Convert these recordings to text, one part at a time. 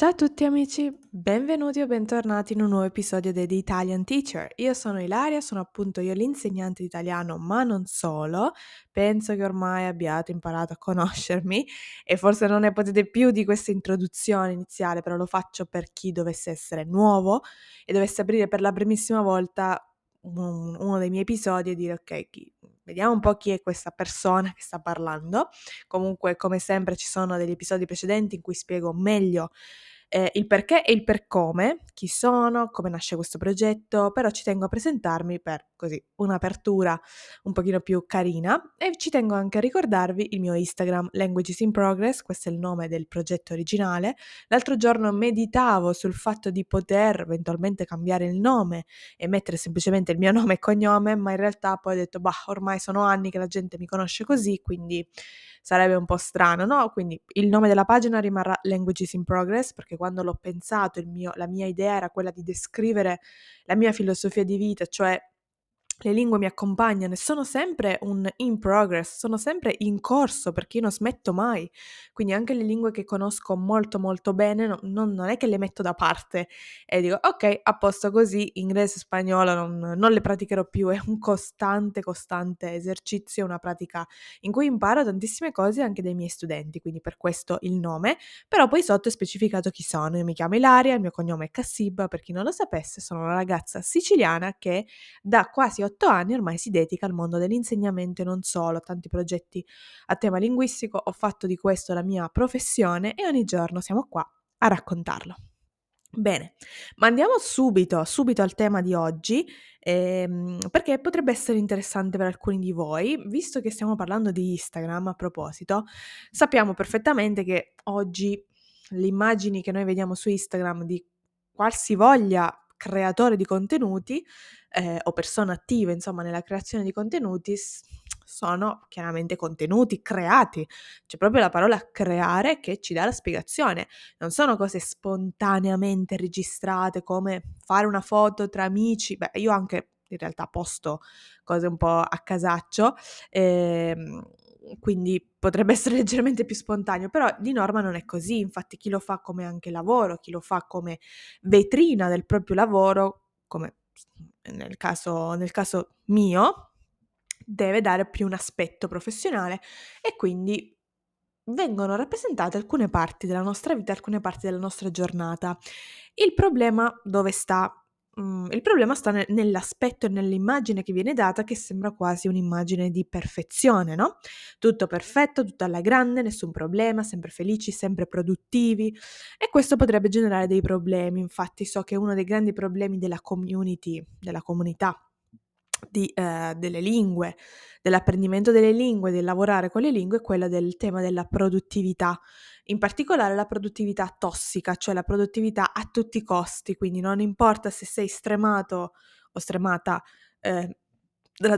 Ciao a tutti amici, benvenuti o bentornati in un nuovo episodio di The Italian Teacher. Io sono Ilaria, sono appunto io l'insegnante di italiano, ma non solo. Penso che ormai abbiate imparato a conoscermi e forse non ne potete più di questa introduzione iniziale, però lo faccio per chi dovesse essere nuovo e dovesse aprire per la primissima volta uno dei miei episodi e dire ok, chi, vediamo un po' chi è questa persona che sta parlando. Comunque, come sempre, ci sono degli episodi precedenti in cui spiego meglio eh, il perché e il per come, chi sono, come nasce questo progetto, però ci tengo a presentarmi per così un'apertura un pochino più carina e ci tengo anche a ricordarvi il mio Instagram Languages in Progress, questo è il nome del progetto originale. L'altro giorno meditavo sul fatto di poter eventualmente cambiare il nome e mettere semplicemente il mio nome e cognome, ma in realtà poi ho detto, bah, ormai sono anni che la gente mi conosce così, quindi sarebbe un po' strano, no? Quindi il nome della pagina rimarrà Languages in Progress perché quando l'ho pensato mio, la mia idea era quella di descrivere la mia filosofia di vita, cioè le lingue mi accompagnano e sono sempre un in progress, sono sempre in corso perché io non smetto mai. Quindi anche le lingue che conosco molto molto bene no, non, non, è che le metto da parte e dico ok, a posto così, inglese e spagnolo non, non le praticherò più, è un costante, costante esercizio, una pratica in cui imparo tantissime cose anche dai miei studenti, quindi per questo il nome, però poi sotto è specificato chi sono. Io mi chiamo Ilaria, il mio cognome è Cassiba, per chi non lo sapesse, sono una ragazza siciliana che da quasi otto anni ormai si dedica al mondo dell'insegnamento e non solo, a tanti progetti a tema linguistico, ho fatto di questo la mia professione e ogni giorno siamo qua a raccontarlo. Bene, ma andiamo subito, subito al tema di oggi, ehm, perché potrebbe essere interessante per alcuni di voi, visto che stiamo parlando di Instagram a proposito, sappiamo perfettamente che oggi le immagini che noi vediamo su Instagram di qualsivoglia creatore di contenuti eh, o persona attiva, insomma, nella creazione di contenuti sono chiaramente contenuti creati. C'è proprio la parola creare che ci dà la spiegazione. Non sono cose spontaneamente registrate come fare una foto tra amici. Beh, io anche in realtà posto cose un po' a casaccio. Ehm, quindi potrebbe essere leggermente più spontaneo, però di norma non è così, infatti chi lo fa come anche lavoro, chi lo fa come vetrina del proprio lavoro, come nel caso, nel caso mio, deve dare più un aspetto professionale e quindi vengono rappresentate alcune parti della nostra vita, alcune parti della nostra giornata. Il problema dove sta? Mhmm, il problema sta ne nell'aspetto e nell'immagine che viene data che sembra quasi un'immagine di perfezione, no, tutto perfetto, tutto alla grande, nessun problema, sempre felici, sempre produttivi. E questo potrebbe generare dei problemi. Infatti so che uno dei grandi problemi della community, della comunità di, eh, delle lingue, dell'apprendimento delle lingue, del lavorare con le lingue, è quella del tema della produttività, in particolare la produttività tossica, cioè la produttività a tutti i costi, quindi non importa se sei stremato o stremata eh,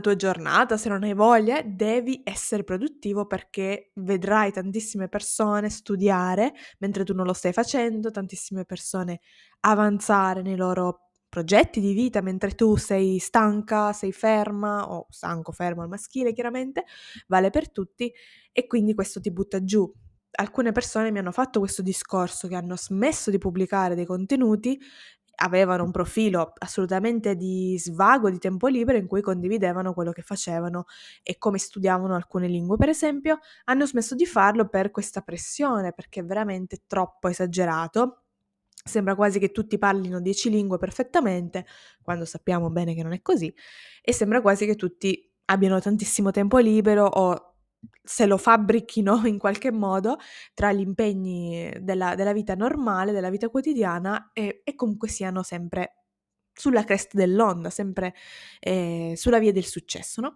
tua giornata, se non hai voglia, devi essere produttivo perché vedrai tantissime persone studiare mentre tu non lo stai facendo, tantissime persone avanzare nei loro progetti di vita mentre tu sei stanca, sei ferma o stanco, fermo al maschile chiaramente, vale per tutti e quindi questo ti butta giù. Alcune persone mi hanno fatto questo discorso che hanno smesso di pubblicare dei contenuti avevano un profilo assolutamente di svago, di tempo libero in cui condividevano quello che facevano e come studiavano alcune lingue, per esempio, hanno smesso di farlo per questa pressione, perché è veramente troppo esagerato Sembra quasi che tutti parlino dieci lingue perfettamente, quando sappiamo bene che non è così, e sembra quasi che tutti abbiano tantissimo tempo libero o se lo fabbrichino in qualche modo tra gli impegni della, della vita normale, della vita quotidiana e, e comunque siano sempre sulla cresta dell'onda, sempre eh, sulla via del successo, no?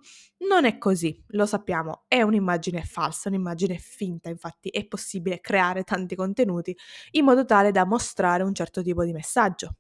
Non è così, lo sappiamo, è un'immagine falsa, un'immagine finta, infatti è possibile creare tanti contenuti in modo tale da mostrare un certo tipo di messaggio.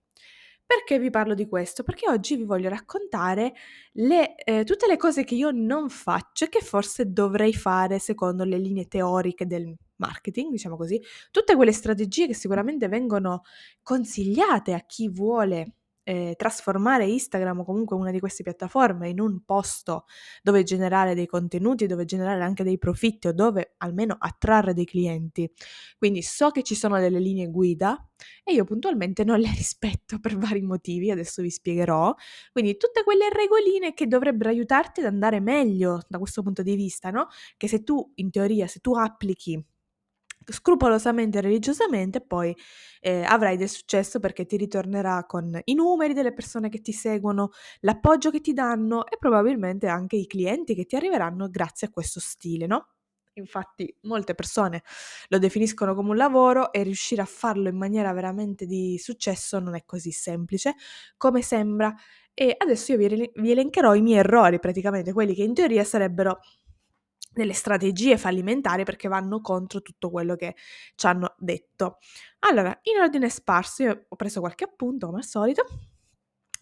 Perché vi parlo di questo? Perché oggi vi voglio raccontare le, eh, tutte le cose che io non faccio e che forse dovrei fare secondo le linee teoriche del marketing, diciamo così, tutte quelle strategie che sicuramente vengono consigliate a chi vuole eh, trasformare Instagram o comunque una di queste piattaforme in un posto dove generare dei contenuti, dove generare anche dei profitti o dove almeno attrarre dei clienti. Quindi so che ci sono delle linee guida e io puntualmente non le rispetto per vari motivi, adesso vi spiegherò. Quindi tutte quelle regoline che dovrebbero aiutarti ad andare meglio da questo punto di vista, no? Che se tu in teoria, se tu applichi scrupolosamente e religiosamente, poi eh, avrai del successo perché ti ritornerà con i numeri delle persone che ti seguono, l'appoggio che ti danno e probabilmente anche i clienti che ti arriveranno grazie a questo stile, no? Infatti molte persone lo definiscono come un lavoro e riuscire a farlo in maniera veramente di successo non è così semplice come sembra. E adesso io vi, vi elencherò i miei errori, praticamente quelli che in teoria sarebbero delle strategie fallimentari perché vanno contro tutto quello che ci hanno detto. Allora, in ordine sparso, io ho preso qualche appunto come al solito.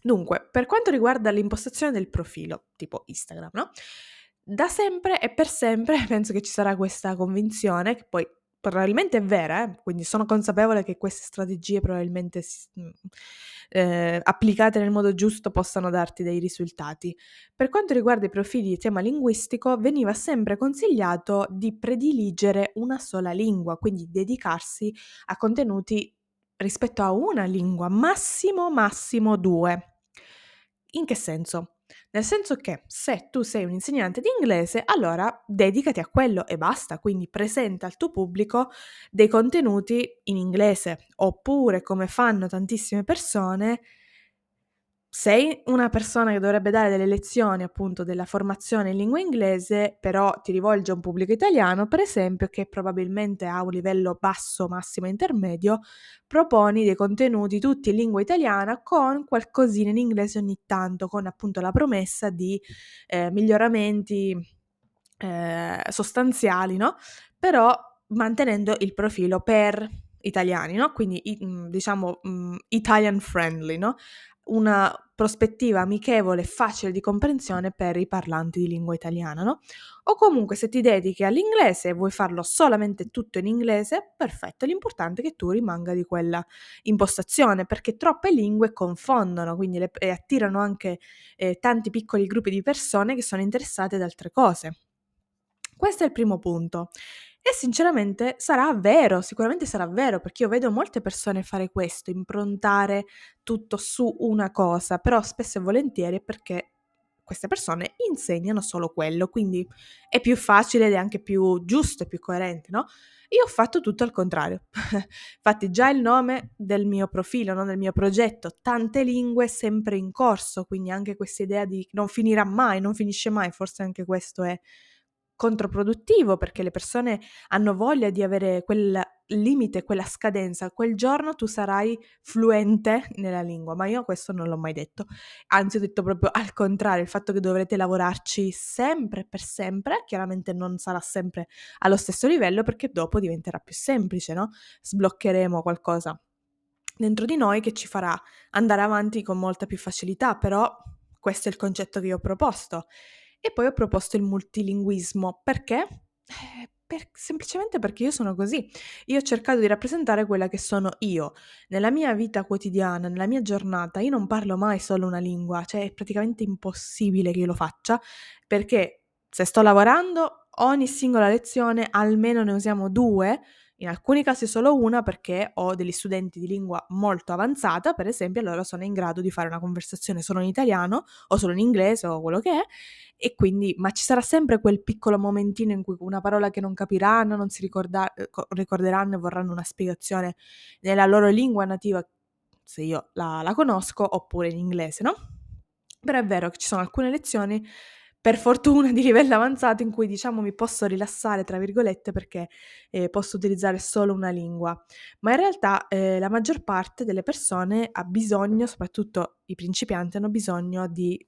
Dunque, per quanto riguarda l'impostazione del profilo, tipo Instagram, no? Da sempre e per sempre penso che ci sarà questa convinzione, che poi probabilmente è vera, eh? quindi sono consapevole che queste strategie probabilmente mm, eh, applicate nel modo giusto possano darti dei risultati. Per quanto riguarda i profili di tema linguistico, veniva sempre consigliato di prediligere una sola lingua, quindi dedicarsi a contenuti rispetto a una lingua, massimo massimo due. In che senso? Nel senso che se tu sei un insegnante di inglese, allora dedicati a quello e basta, quindi presenta al tuo pubblico dei contenuti in inglese, oppure come fanno tantissime persone, sei una persona che dovrebbe dare delle lezioni appunto della formazione in lingua inglese, però ti rivolge a un pubblico italiano, per esempio, che probabilmente ha un livello basso, massimo, intermedio, proponi dei contenuti tutti in lingua italiana con qualcosina in inglese ogni tanto, con appunto la promessa di eh, miglioramenti eh, sostanziali, no? Però mantenendo il profilo per italiani, no? Quindi diciamo Italian friendly, no? una prospettiva amichevole e facile di comprensione per i parlanti di lingua italiana, no? O comunque se ti dedichi all'inglese e vuoi farlo solamente tutto in inglese, perfetto, l'importante è che tu rimanga di quella impostazione, perché troppe lingue confondono, le, e attirano anche eh, tanti piccoli gruppi di persone che sono interessate ad altre cose. Questo è il primo punto. E sinceramente sarà vero, sicuramente sarà vero, perché io vedo molte persone fare questo, improntare tutto su una cosa, però spesso e volentieri è perché queste persone insegnano solo quello, quindi è più facile ed è anche più giusto e più coerente, no? Io ho fatto tutto al contrario. Infatti già il nome del mio profilo, no? del mio progetto, tante lingue sempre in corso, quindi anche questa idea di non finirà mai, non finisce mai, forse anche questo è controproduttivo perché le persone hanno voglia di avere quel limite, quella scadenza. Quel giorno tu sarai fluente nella lingua, ma io questo non l'ho mai detto. Anzi, ho detto proprio al contrario, il fatto che dovrete lavorarci sempre per sempre, chiaramente non sarà sempre allo stesso livello perché dopo diventerà più semplice, no? Sbloccheremo qualcosa dentro di noi che ci farà andare avanti con molta più facilità, però questo è il concetto che io ho proposto e poi ho proposto il multilinguismo. Perché? Eh, per, semplicemente perché io sono così. Io ho cercato di rappresentare quella che sono io. Nella mia vita quotidiana, nella mia giornata, io non parlo mai solo una lingua, cioè è praticamente impossibile che io lo faccia, perché se sto lavorando, ogni singola lezione almeno ne usiamo due in alcuni casi solo una perché ho degli studenti di lingua molto avanzata, per esempio, allora sono in grado di fare una conversazione solo in italiano o solo in inglese o quello che è, e quindi, ma ci sarà sempre quel piccolo momentino in cui una parola che non capiranno, non si ricorda, eh, ricorderanno e vorranno una spiegazione nella loro lingua nativa, se io la, la conosco, oppure in inglese, no? Però è vero che ci sono alcune lezioni per fortuna di livello avanzato in cui diciamo mi posso rilassare tra virgolette perché eh, posso utilizzare solo una lingua. Ma in realtà eh, la maggior parte delle persone ha bisogno soprattutto i principianti hanno bisogno di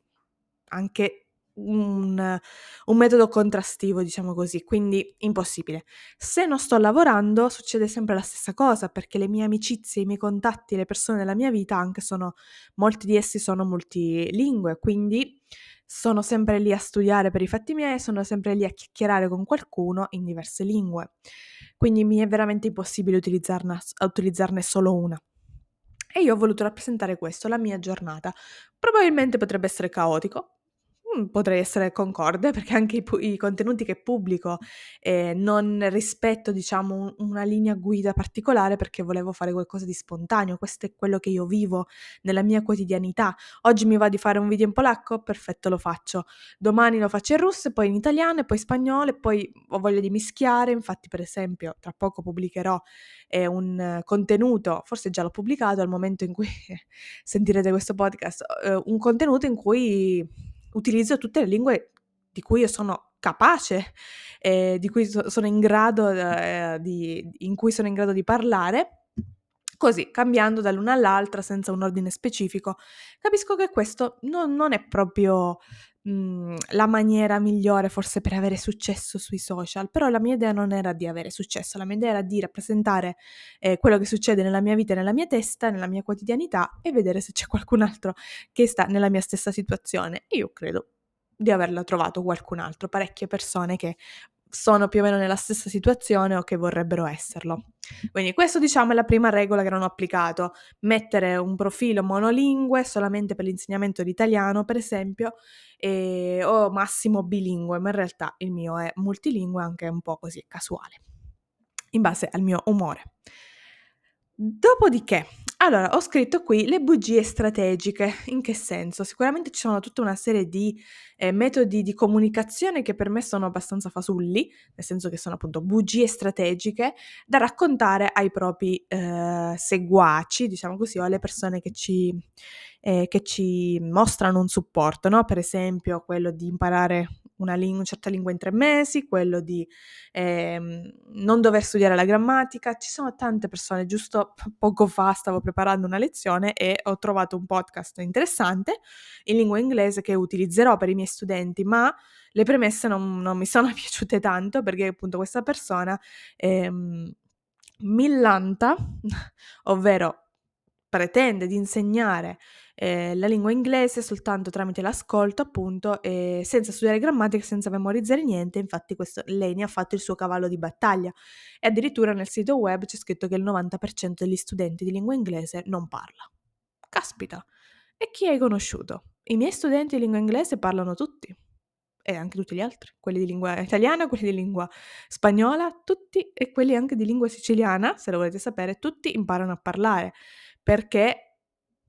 anche un, un, metodo contrastivo, diciamo così, quindi impossibile. Se non sto lavorando succede sempre la stessa cosa perché le mie amicizie, i miei contatti, le persone della mia vita anche sono, molti di essi sono multilingue, quindi sono sempre lì a studiare per i fatti miei, sono sempre lì a chiacchierare con qualcuno in diverse lingue. Quindi mi è veramente impossibile utilizzarne, utilizzarne solo una. E io ho voluto rappresentare questo, la mia giornata. Probabilmente potrebbe essere caotico, potrei essere concorde, perché anche i pu i contenuti che pubblico, ehm, non rispetto diciamo un una linea guida particolare perché volevo fare qualcosa di spontaneo. Questo è quello che io vivo nella mia quotidianità. Oggi mi va di fare un video in polacco? Perfetto, lo faccio. Domani lo faccio in russo poi in italiano poi spagnolo e poi ho voglia di mischiare. Infatti, per esempio, tra poco pubblicherò, ehm, un contenuto, forse già l'ho pubblicato al momento in cui sentirete questo podcast, uhm, un contenuto in cui utilizzo tutte le lingue di cui io sono capace, ehm, di cui so sono in grado ehm, di in cui sono in grado di parlare, così cambiando dall'una all'altra senza un ordine specifico. Capisco che questo non non è proprio, mhmm, la maniera migliore forse per avere successo sui social, però la mia idea non era di avere successo, la mia idea era di rappresentare, ehm, quello che succede nella mia vita nella mia testa, nella mia quotidianità e vedere se c'è qualcun altro che sta nella mia stessa situazione. Io credo di averla trovato qualcun altro, parecchie persone che sono più o meno nella stessa situazione o che vorrebbero esserlo. Quindi questo diciamo è la prima regola che non ho applicato, mettere un profilo monolingue solamente per l'insegnamento di italiano, per esempio, e, o massimo bilingue, ma in realtà il mio è multilingue anche un po' così casuale, in base al mio umore. Dopodiché, allora, ho scritto qui le bugie strategiche. In che senso? Sicuramente ci sono tutta una serie di eh, metodi di comunicazione che per me sono abbastanza fasulli, nel senso che sono appunto bugie strategiche da raccontare ai propri eh, seguaci, diciamo così, o alle persone che ci, eh, che ci mostrano un supporto, no? Per esempio, quello di imparare una, ling- una certa lingua in tre mesi, quello di ehm, non dover studiare la grammatica. Ci sono tante persone, giusto poco fa stavo preparando una lezione e ho trovato un podcast interessante in lingua inglese che utilizzerò per i miei studenti, ma le premesse non, non mi sono piaciute tanto perché appunto questa persona ehm, millanta, ovvero pretende di insegnare eh, la lingua inglese soltanto tramite l'ascolto, appunto, eh, senza studiare grammatica, senza memorizzare niente. Infatti, questo, lei ne ha fatto il suo cavallo di battaglia. E addirittura nel sito web c'è scritto che il 90% degli studenti di lingua inglese non parla. Caspita! E chi hai conosciuto? I miei studenti di lingua inglese parlano tutti. E anche tutti gli altri, quelli di lingua italiana, quelli di lingua spagnola, tutti e quelli anche di lingua siciliana, se lo volete sapere, tutti imparano a parlare perché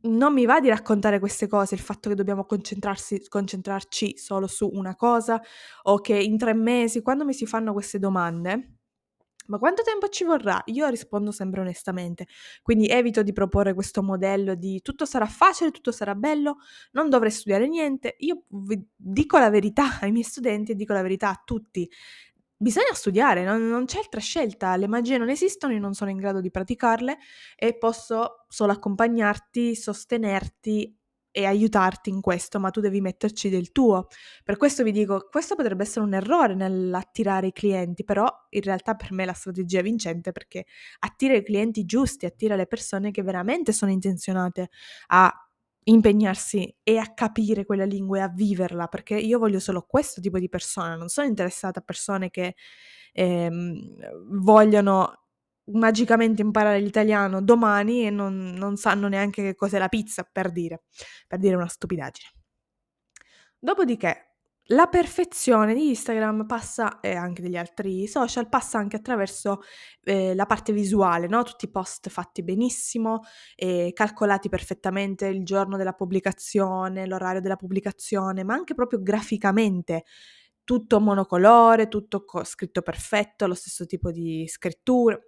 non mi va di raccontare queste cose, il fatto che dobbiamo concentrarci solo su una cosa o che in tre mesi quando mi si fanno queste domande: "Ma quanto tempo ci vorrà?" Io rispondo sempre onestamente, quindi evito di proporre questo modello di: "Tutto sarà facile, tutto sarà bello, non dovrei studiare niente." Io dico la verità ai miei studenti e dico la verità a tutti. Bisogna studiare, non non c'è altra scelta, le magie non esistono, io non sono in grado di praticarle e posso solo accompagnarti, sostenerti e aiutarti in questo, ma tu devi metterci del tuo. Per questo vi dico, questo potrebbe essere un errore nell'attirare i clienti, però in realtà per me la strategia è vincente perché attira i clienti giusti, attira le persone che veramente sono intenzionate a impegnarsi e a capire quella lingua e a viverla, perché io voglio solo questo tipo di persona, non sono interessata a persone che ehm, vogliono magicamente imparare l'italiano domani e non, non sanno neanche che cos'è la pizza, per dire, per dire una stupidaggine. Dopodiché, la perfezione di Instagram passa, e anche degli altri social, passa anche attraverso eh, la parte visuale, no? tutti i post fatti benissimo, eh, calcolati perfettamente il giorno della pubblicazione, l'orario della pubblicazione, ma anche proprio graficamente tutto monocolore, tutto co- scritto perfetto, lo stesso tipo di scrittura.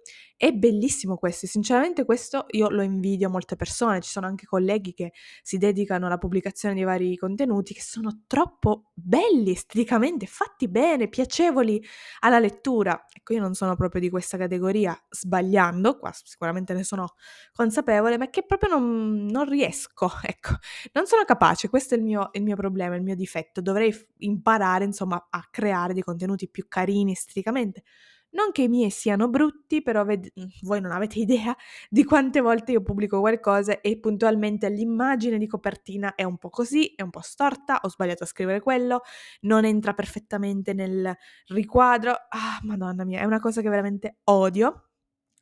È bellissimo questo, sinceramente questo io lo invidio a molte persone, ci sono anche colleghi che si dedicano alla pubblicazione di vari contenuti che sono troppo belli esteticamente, fatti bene, piacevoli alla lettura. Ecco, io non sono proprio di questa categoria, sbagliando, qua sicuramente ne sono consapevole, ma che proprio non, non riesco, ecco, non sono capace, questo è il mio, il mio problema, il mio difetto, dovrei imparare insomma a creare dei contenuti più carini esteticamente non che i miei siano brutti, però ved- voi non avete idea di quante volte io pubblico qualcosa e puntualmente l'immagine di copertina è un po' così, è un po' storta, ho sbagliato a scrivere quello, non entra perfettamente nel riquadro. Ah, madonna mia, è una cosa che veramente odio.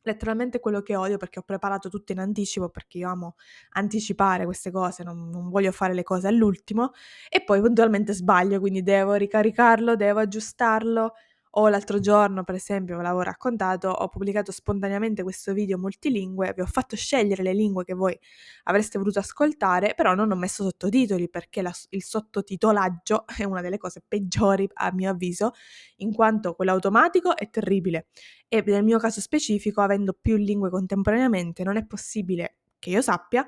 letteralmente quello che odio perché ho preparato tutto in anticipo perché io amo anticipare queste cose, non, non, voglio fare le cose all'ultimo e poi puntualmente sbaglio, quindi devo ricaricarlo, devo aggiustarlo o l'altro giorno, per esempio, ve l'avevo raccontato, ho pubblicato spontaneamente questo video multilingue, vi ho fatto scegliere le lingue che voi avreste voluto ascoltare, però non ho messo sottotitoli perché la, il sottotitolaggio è una delle cose peggiori a mio avviso, in quanto quello automatico è terribile e nel mio caso specifico, avendo più lingue contemporaneamente, non è possibile che io sappia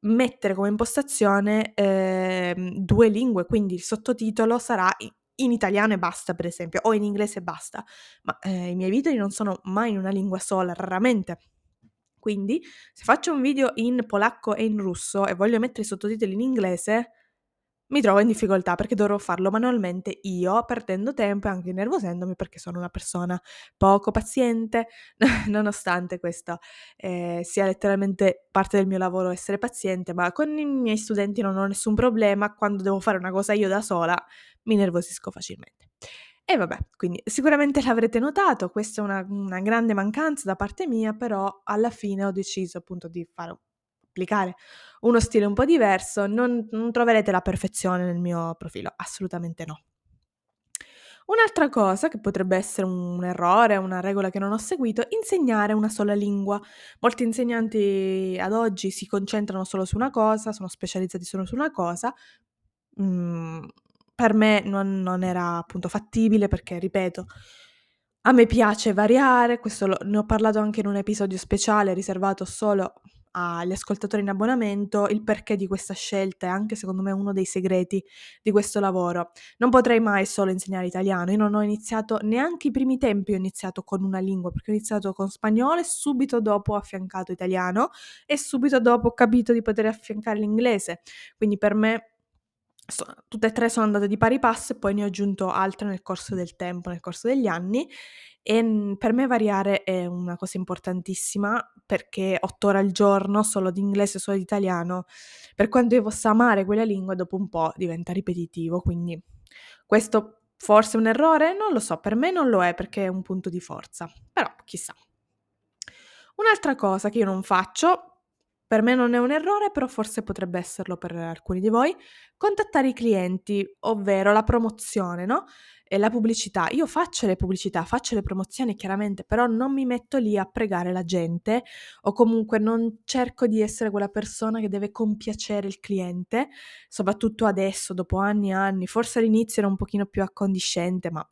mettere come impostazione eh, due lingue, quindi il sottotitolo sarà in italiano e basta, per esempio, o in inglese e basta, ma eh, i miei video non sono mai in una lingua sola, raramente. Quindi, se faccio un video in polacco e in russo e voglio mettere i sottotitoli in inglese, mi trovo in difficoltà perché dovrò farlo manualmente io, perdendo tempo e anche nervosendomi perché sono una persona poco paziente, nonostante questo eh, sia letteralmente parte del mio lavoro essere paziente, ma con i miei studenti non ho nessun problema, quando devo fare una cosa io da sola mi nervosisco facilmente. E vabbè, quindi sicuramente l'avrete notato, questa è una, una grande mancanza da parte mia, però alla fine ho deciso appunto di fare applicare uno stile un po' diverso, non, non troverete la perfezione nel mio profilo, assolutamente no. Un'altra cosa che potrebbe essere un errore, una regola che non ho seguito, insegnare una sola lingua. Molti insegnanti ad oggi si concentrano solo su una cosa, sono specializzati solo su una cosa. Mm, per me non, non, era appunto fattibile perché, ripeto, a me piace variare, questo lo, ne ho parlato anche in un episodio speciale riservato solo agli ascoltatori in abbonamento il perché di questa scelta è anche secondo me uno dei segreti di questo lavoro. Non potrei mai solo insegnare italiano, io non ho iniziato neanche i primi tempi, ho iniziato con una lingua perché ho iniziato con spagnolo e subito dopo ho affiancato italiano e subito dopo ho capito di poter affiancare l'inglese. Quindi per me So, tutte e tre sono andate di pari passo e poi ne ho aggiunto altre nel corso del tempo, nel corso degli anni e per me variare è una cosa importantissima perché otto ore al giorno solo di inglese, solo di italiano, per quanto io possa amare quella lingua, dopo un po' diventa ripetitivo, quindi questo forse è un errore? Non lo so, per me non lo è perché è un punto di forza, però chissà. Un'altra cosa che io non faccio per me non è un errore, però forse potrebbe esserlo per alcuni di voi, contattare i clienti, ovvero la promozione, no? E la pubblicità. Io faccio le pubblicità, faccio le promozioni chiaramente, però non mi metto lì a pregare la gente o comunque non cerco di essere quella persona che deve compiacere il cliente, soprattutto adesso, dopo anni e anni. Forse all'inizio era un pochino più accondiscente, ma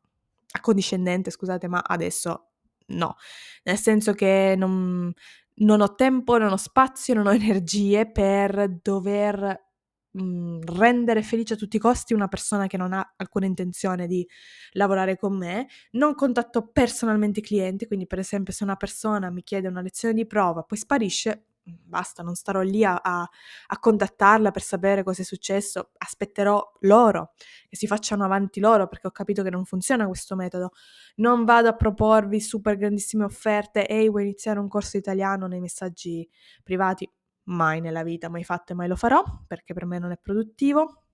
accondiscendente, scusate, ma adesso no. Nel senso che non, non ho tempo, non ho spazio, non ho energie per dover mh, mhmm, rendere felice a tutti i costi una persona che non ha alcuna intenzione di lavorare con me. Non contatto personalmente i clienti, quindi per esempio se una persona mi chiede una lezione di prova, poi sparisce, basta, non starò lì a, a, a, contattarla per sapere cosa è successo, aspetterò loro, che si facciano avanti loro perché ho capito che non funziona questo metodo. Non vado a proporvi super grandissime offerte, ehi vuoi iniziare un corso italiano nei messaggi privati? Mai nella vita, mai fatto e mai lo farò perché per me non è produttivo.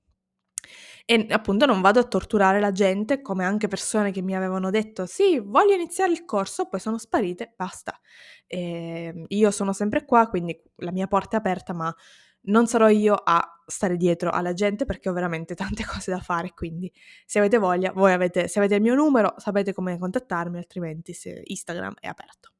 E appunto non vado a torturare la gente, come anche persone che mi avevano detto sì, voglio iniziare il corso, poi sono sparite, basta. E ehm, io sono sempre qua, quindi la mia porta è aperta, ma non sarò io a stare dietro alla gente perché ho veramente tante cose da fare, quindi se avete voglia, voi avete, se avete il mio numero, sapete come contattarmi, altrimenti Instagram è aperto.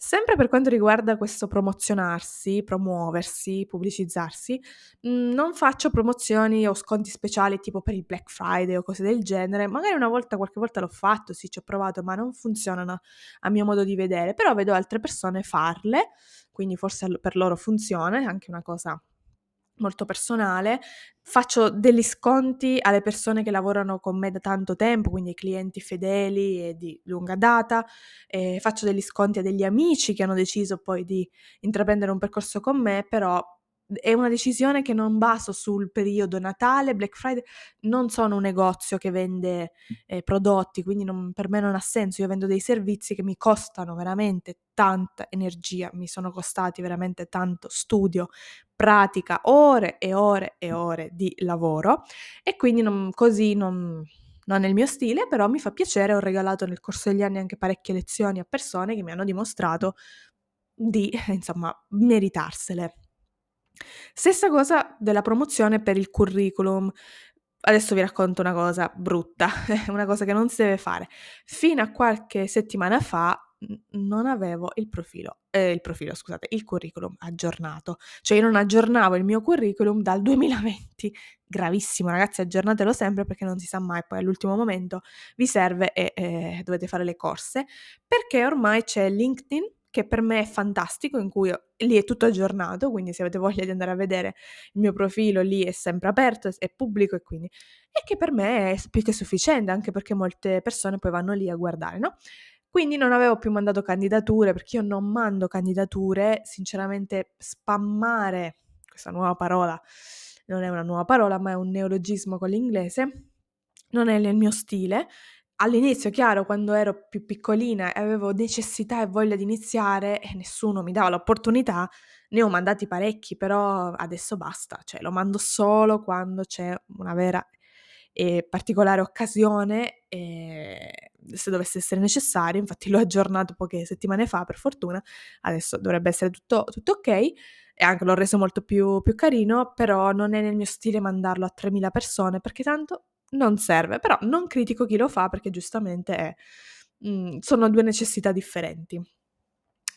Sempre per quanto riguarda questo promozionarsi, promuoversi, pubblicizzarsi, mhmm, non faccio promozioni o sconti speciali tipo per il Black Friday o cose del genere. Magari una volta, qualche volta l'ho fatto, sì, ci ho provato, ma non funzionano a mio modo di vedere. Però vedo altre persone farle, quindi forse per loro funziona, è anche una cosa molto personale, faccio degli sconti alle persone che lavorano con me da tanto tempo, quindi clienti fedeli e di lunga data, faccio degli sconti a degli amici che hanno deciso poi di intraprendere un percorso con me, però è una decisione che non baso sul periodo Natale, Black Friday, non sono un negozio che vende eh, prodotti, quindi non, per me non ha senso, io vendo dei servizi che mi costano veramente tanta energia, mi sono costati veramente tanto studio, pratica, ore e ore e ore di lavoro e quindi non, così non, non è il mio stile, però mi fa piacere, ho regalato nel corso degli anni anche parecchie lezioni a persone che mi hanno dimostrato di, insomma, meritarsele. Stessa cosa della promozione per il curriculum. Adesso vi racconto una cosa brutta, una cosa che non si deve fare. Fino a qualche settimana fa non avevo il profilo, eh, il profilo, scusate, il curriculum aggiornato. Cioè io non aggiornavo il mio curriculum dal 2020. Gravissimo, ragazzi, aggiornatelo sempre perché non si sa mai, poi all'ultimo momento vi serve e eh, dovete fare le corse, perché ormai c'è LinkedIn che per me è fantastico, in cui lì è tutto aggiornato, quindi se avete voglia di andare a vedere il mio profilo lì è sempre aperto, è pubblico e quindi e che per me è più che sufficiente, anche perché molte persone poi vanno lì a guardare, no? Quindi non avevo più mandato candidature, perché io non mando candidature, sinceramente spammare, questa nuova parola, non è una nuova parola, ma è un neologismo con l'inglese, non è nel mio stile. All'inizio, chiaro, quando ero più piccolina e avevo necessità e voglia di iniziare e nessuno mi dava l'opportunità, ne ho mandati parecchi, però adesso basta, cioè lo mando solo quando c'è una vera e particolare occasione, e se dovesse essere necessario, infatti l'ho aggiornato poche settimane fa per fortuna, adesso dovrebbe essere tutto, tutto ok e anche l'ho reso molto più, più carino, però non è nel mio stile mandarlo a 3.000 persone perché tanto non serve, però non critico chi lo fa perché giustamente è, mh, mm, sono due necessità differenti.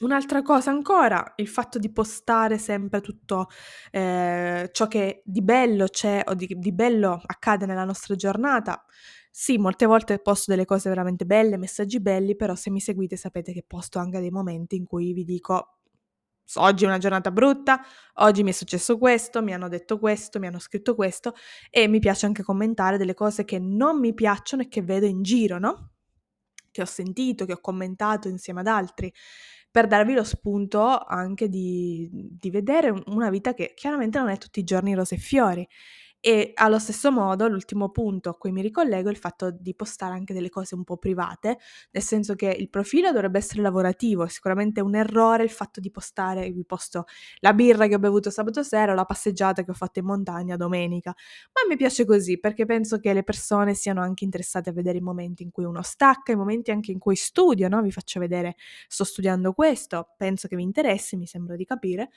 Un'altra cosa ancora, il fatto di postare sempre tutto eh, ciò che di bello c'è o di, di, bello accade nella nostra giornata. Sì, molte volte posto delle cose veramente belle, messaggi belli, però se mi seguite sapete che posto anche dei momenti in cui vi dico oggi è una giornata brutta, oggi mi è successo questo, mi hanno detto questo, mi hanno scritto questo e mi piace anche commentare delle cose che non mi piacciono e che vedo in giro, no? Che ho sentito, che ho commentato insieme ad altri per darvi lo spunto anche di, di vedere una vita che chiaramente non è tutti i giorni rose e fiori e allo stesso modo, l'ultimo punto a cui mi ricollego è il fatto di postare anche delle cose un po' private, nel senso che il profilo dovrebbe essere lavorativo, è sicuramente un errore il fatto di postare, vi posto la birra che ho bevuto sabato sera o la passeggiata che ho fatto in montagna domenica, ma mi piace così perché penso che le persone siano anche interessate a vedere i momenti in cui uno stacca, i momenti anche in cui studio, no? Vi faccio vedere, sto studiando questo, penso che vi interessi, mi sembra di capire,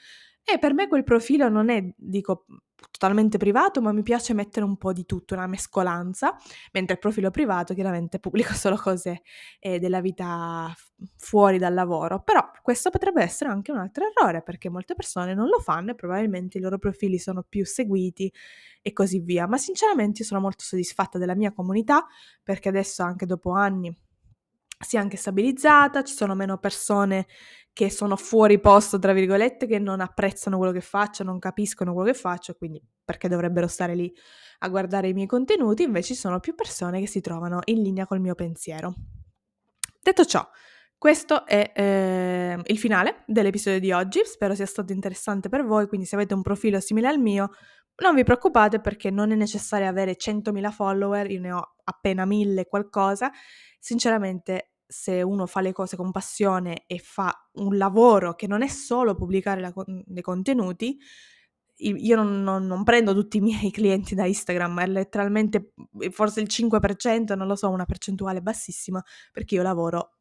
e per me quel profilo non è, dico, totalmente privato, ma mi piace mettere un po' di tutto, una mescolanza, mentre il profilo privato chiaramente pubblico solo cose eh, della vita fuori dal lavoro. Però questo potrebbe essere anche un altro errore, perché molte persone non lo fanno e probabilmente i loro profili sono più seguiti e così via. Ma sinceramente io sono molto soddisfatta della mia comunità, perché adesso anche dopo anni si è anche stabilizzata, ci sono meno persone che sono fuori posto, tra virgolette, che non apprezzano quello che faccio, non capiscono quello che faccio, quindi perché dovrebbero stare lì a guardare i miei contenuti, invece ci sono più persone che si trovano in linea col mio pensiero. Detto ciò, questo è eh, il finale dell'episodio di oggi, spero sia stato interessante per voi, quindi se avete un profilo simile al mio, non vi preoccupate perché non è necessario avere 100.000 follower, io ne ho appena 1000 qualcosa, sinceramente se uno fa le cose con passione e fa un lavoro che non è solo pubblicare la, dei contenuti, io non, non, non, prendo tutti i miei clienti da Instagram, è letteralmente forse il 5%, non lo so, una percentuale bassissima, perché io lavoro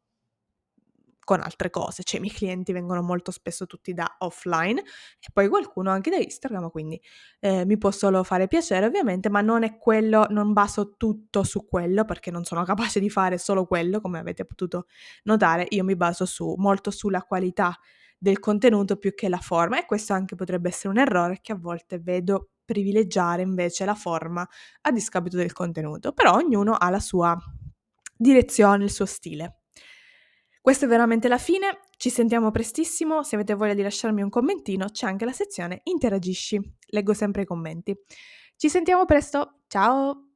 con altre cose, cioè i miei clienti vengono molto spesso tutti da offline e poi qualcuno anche da Instagram, quindi eh, mi può solo fare piacere ovviamente, ma non è quello, non baso tutto su quello perché non sono capace di fare solo quello, come avete potuto notare, io mi baso su, molto sulla qualità del contenuto più che la forma e questo anche potrebbe essere un errore che a volte vedo privilegiare invece la forma a discapito del contenuto, però ognuno ha la sua direzione, il suo stile. Questa è veramente la fine, ci sentiamo prestissimo, se avete voglia di lasciarmi un commentino c'è anche la sezione Interagisci, leggo sempre i commenti. Ci sentiamo presto, ciao!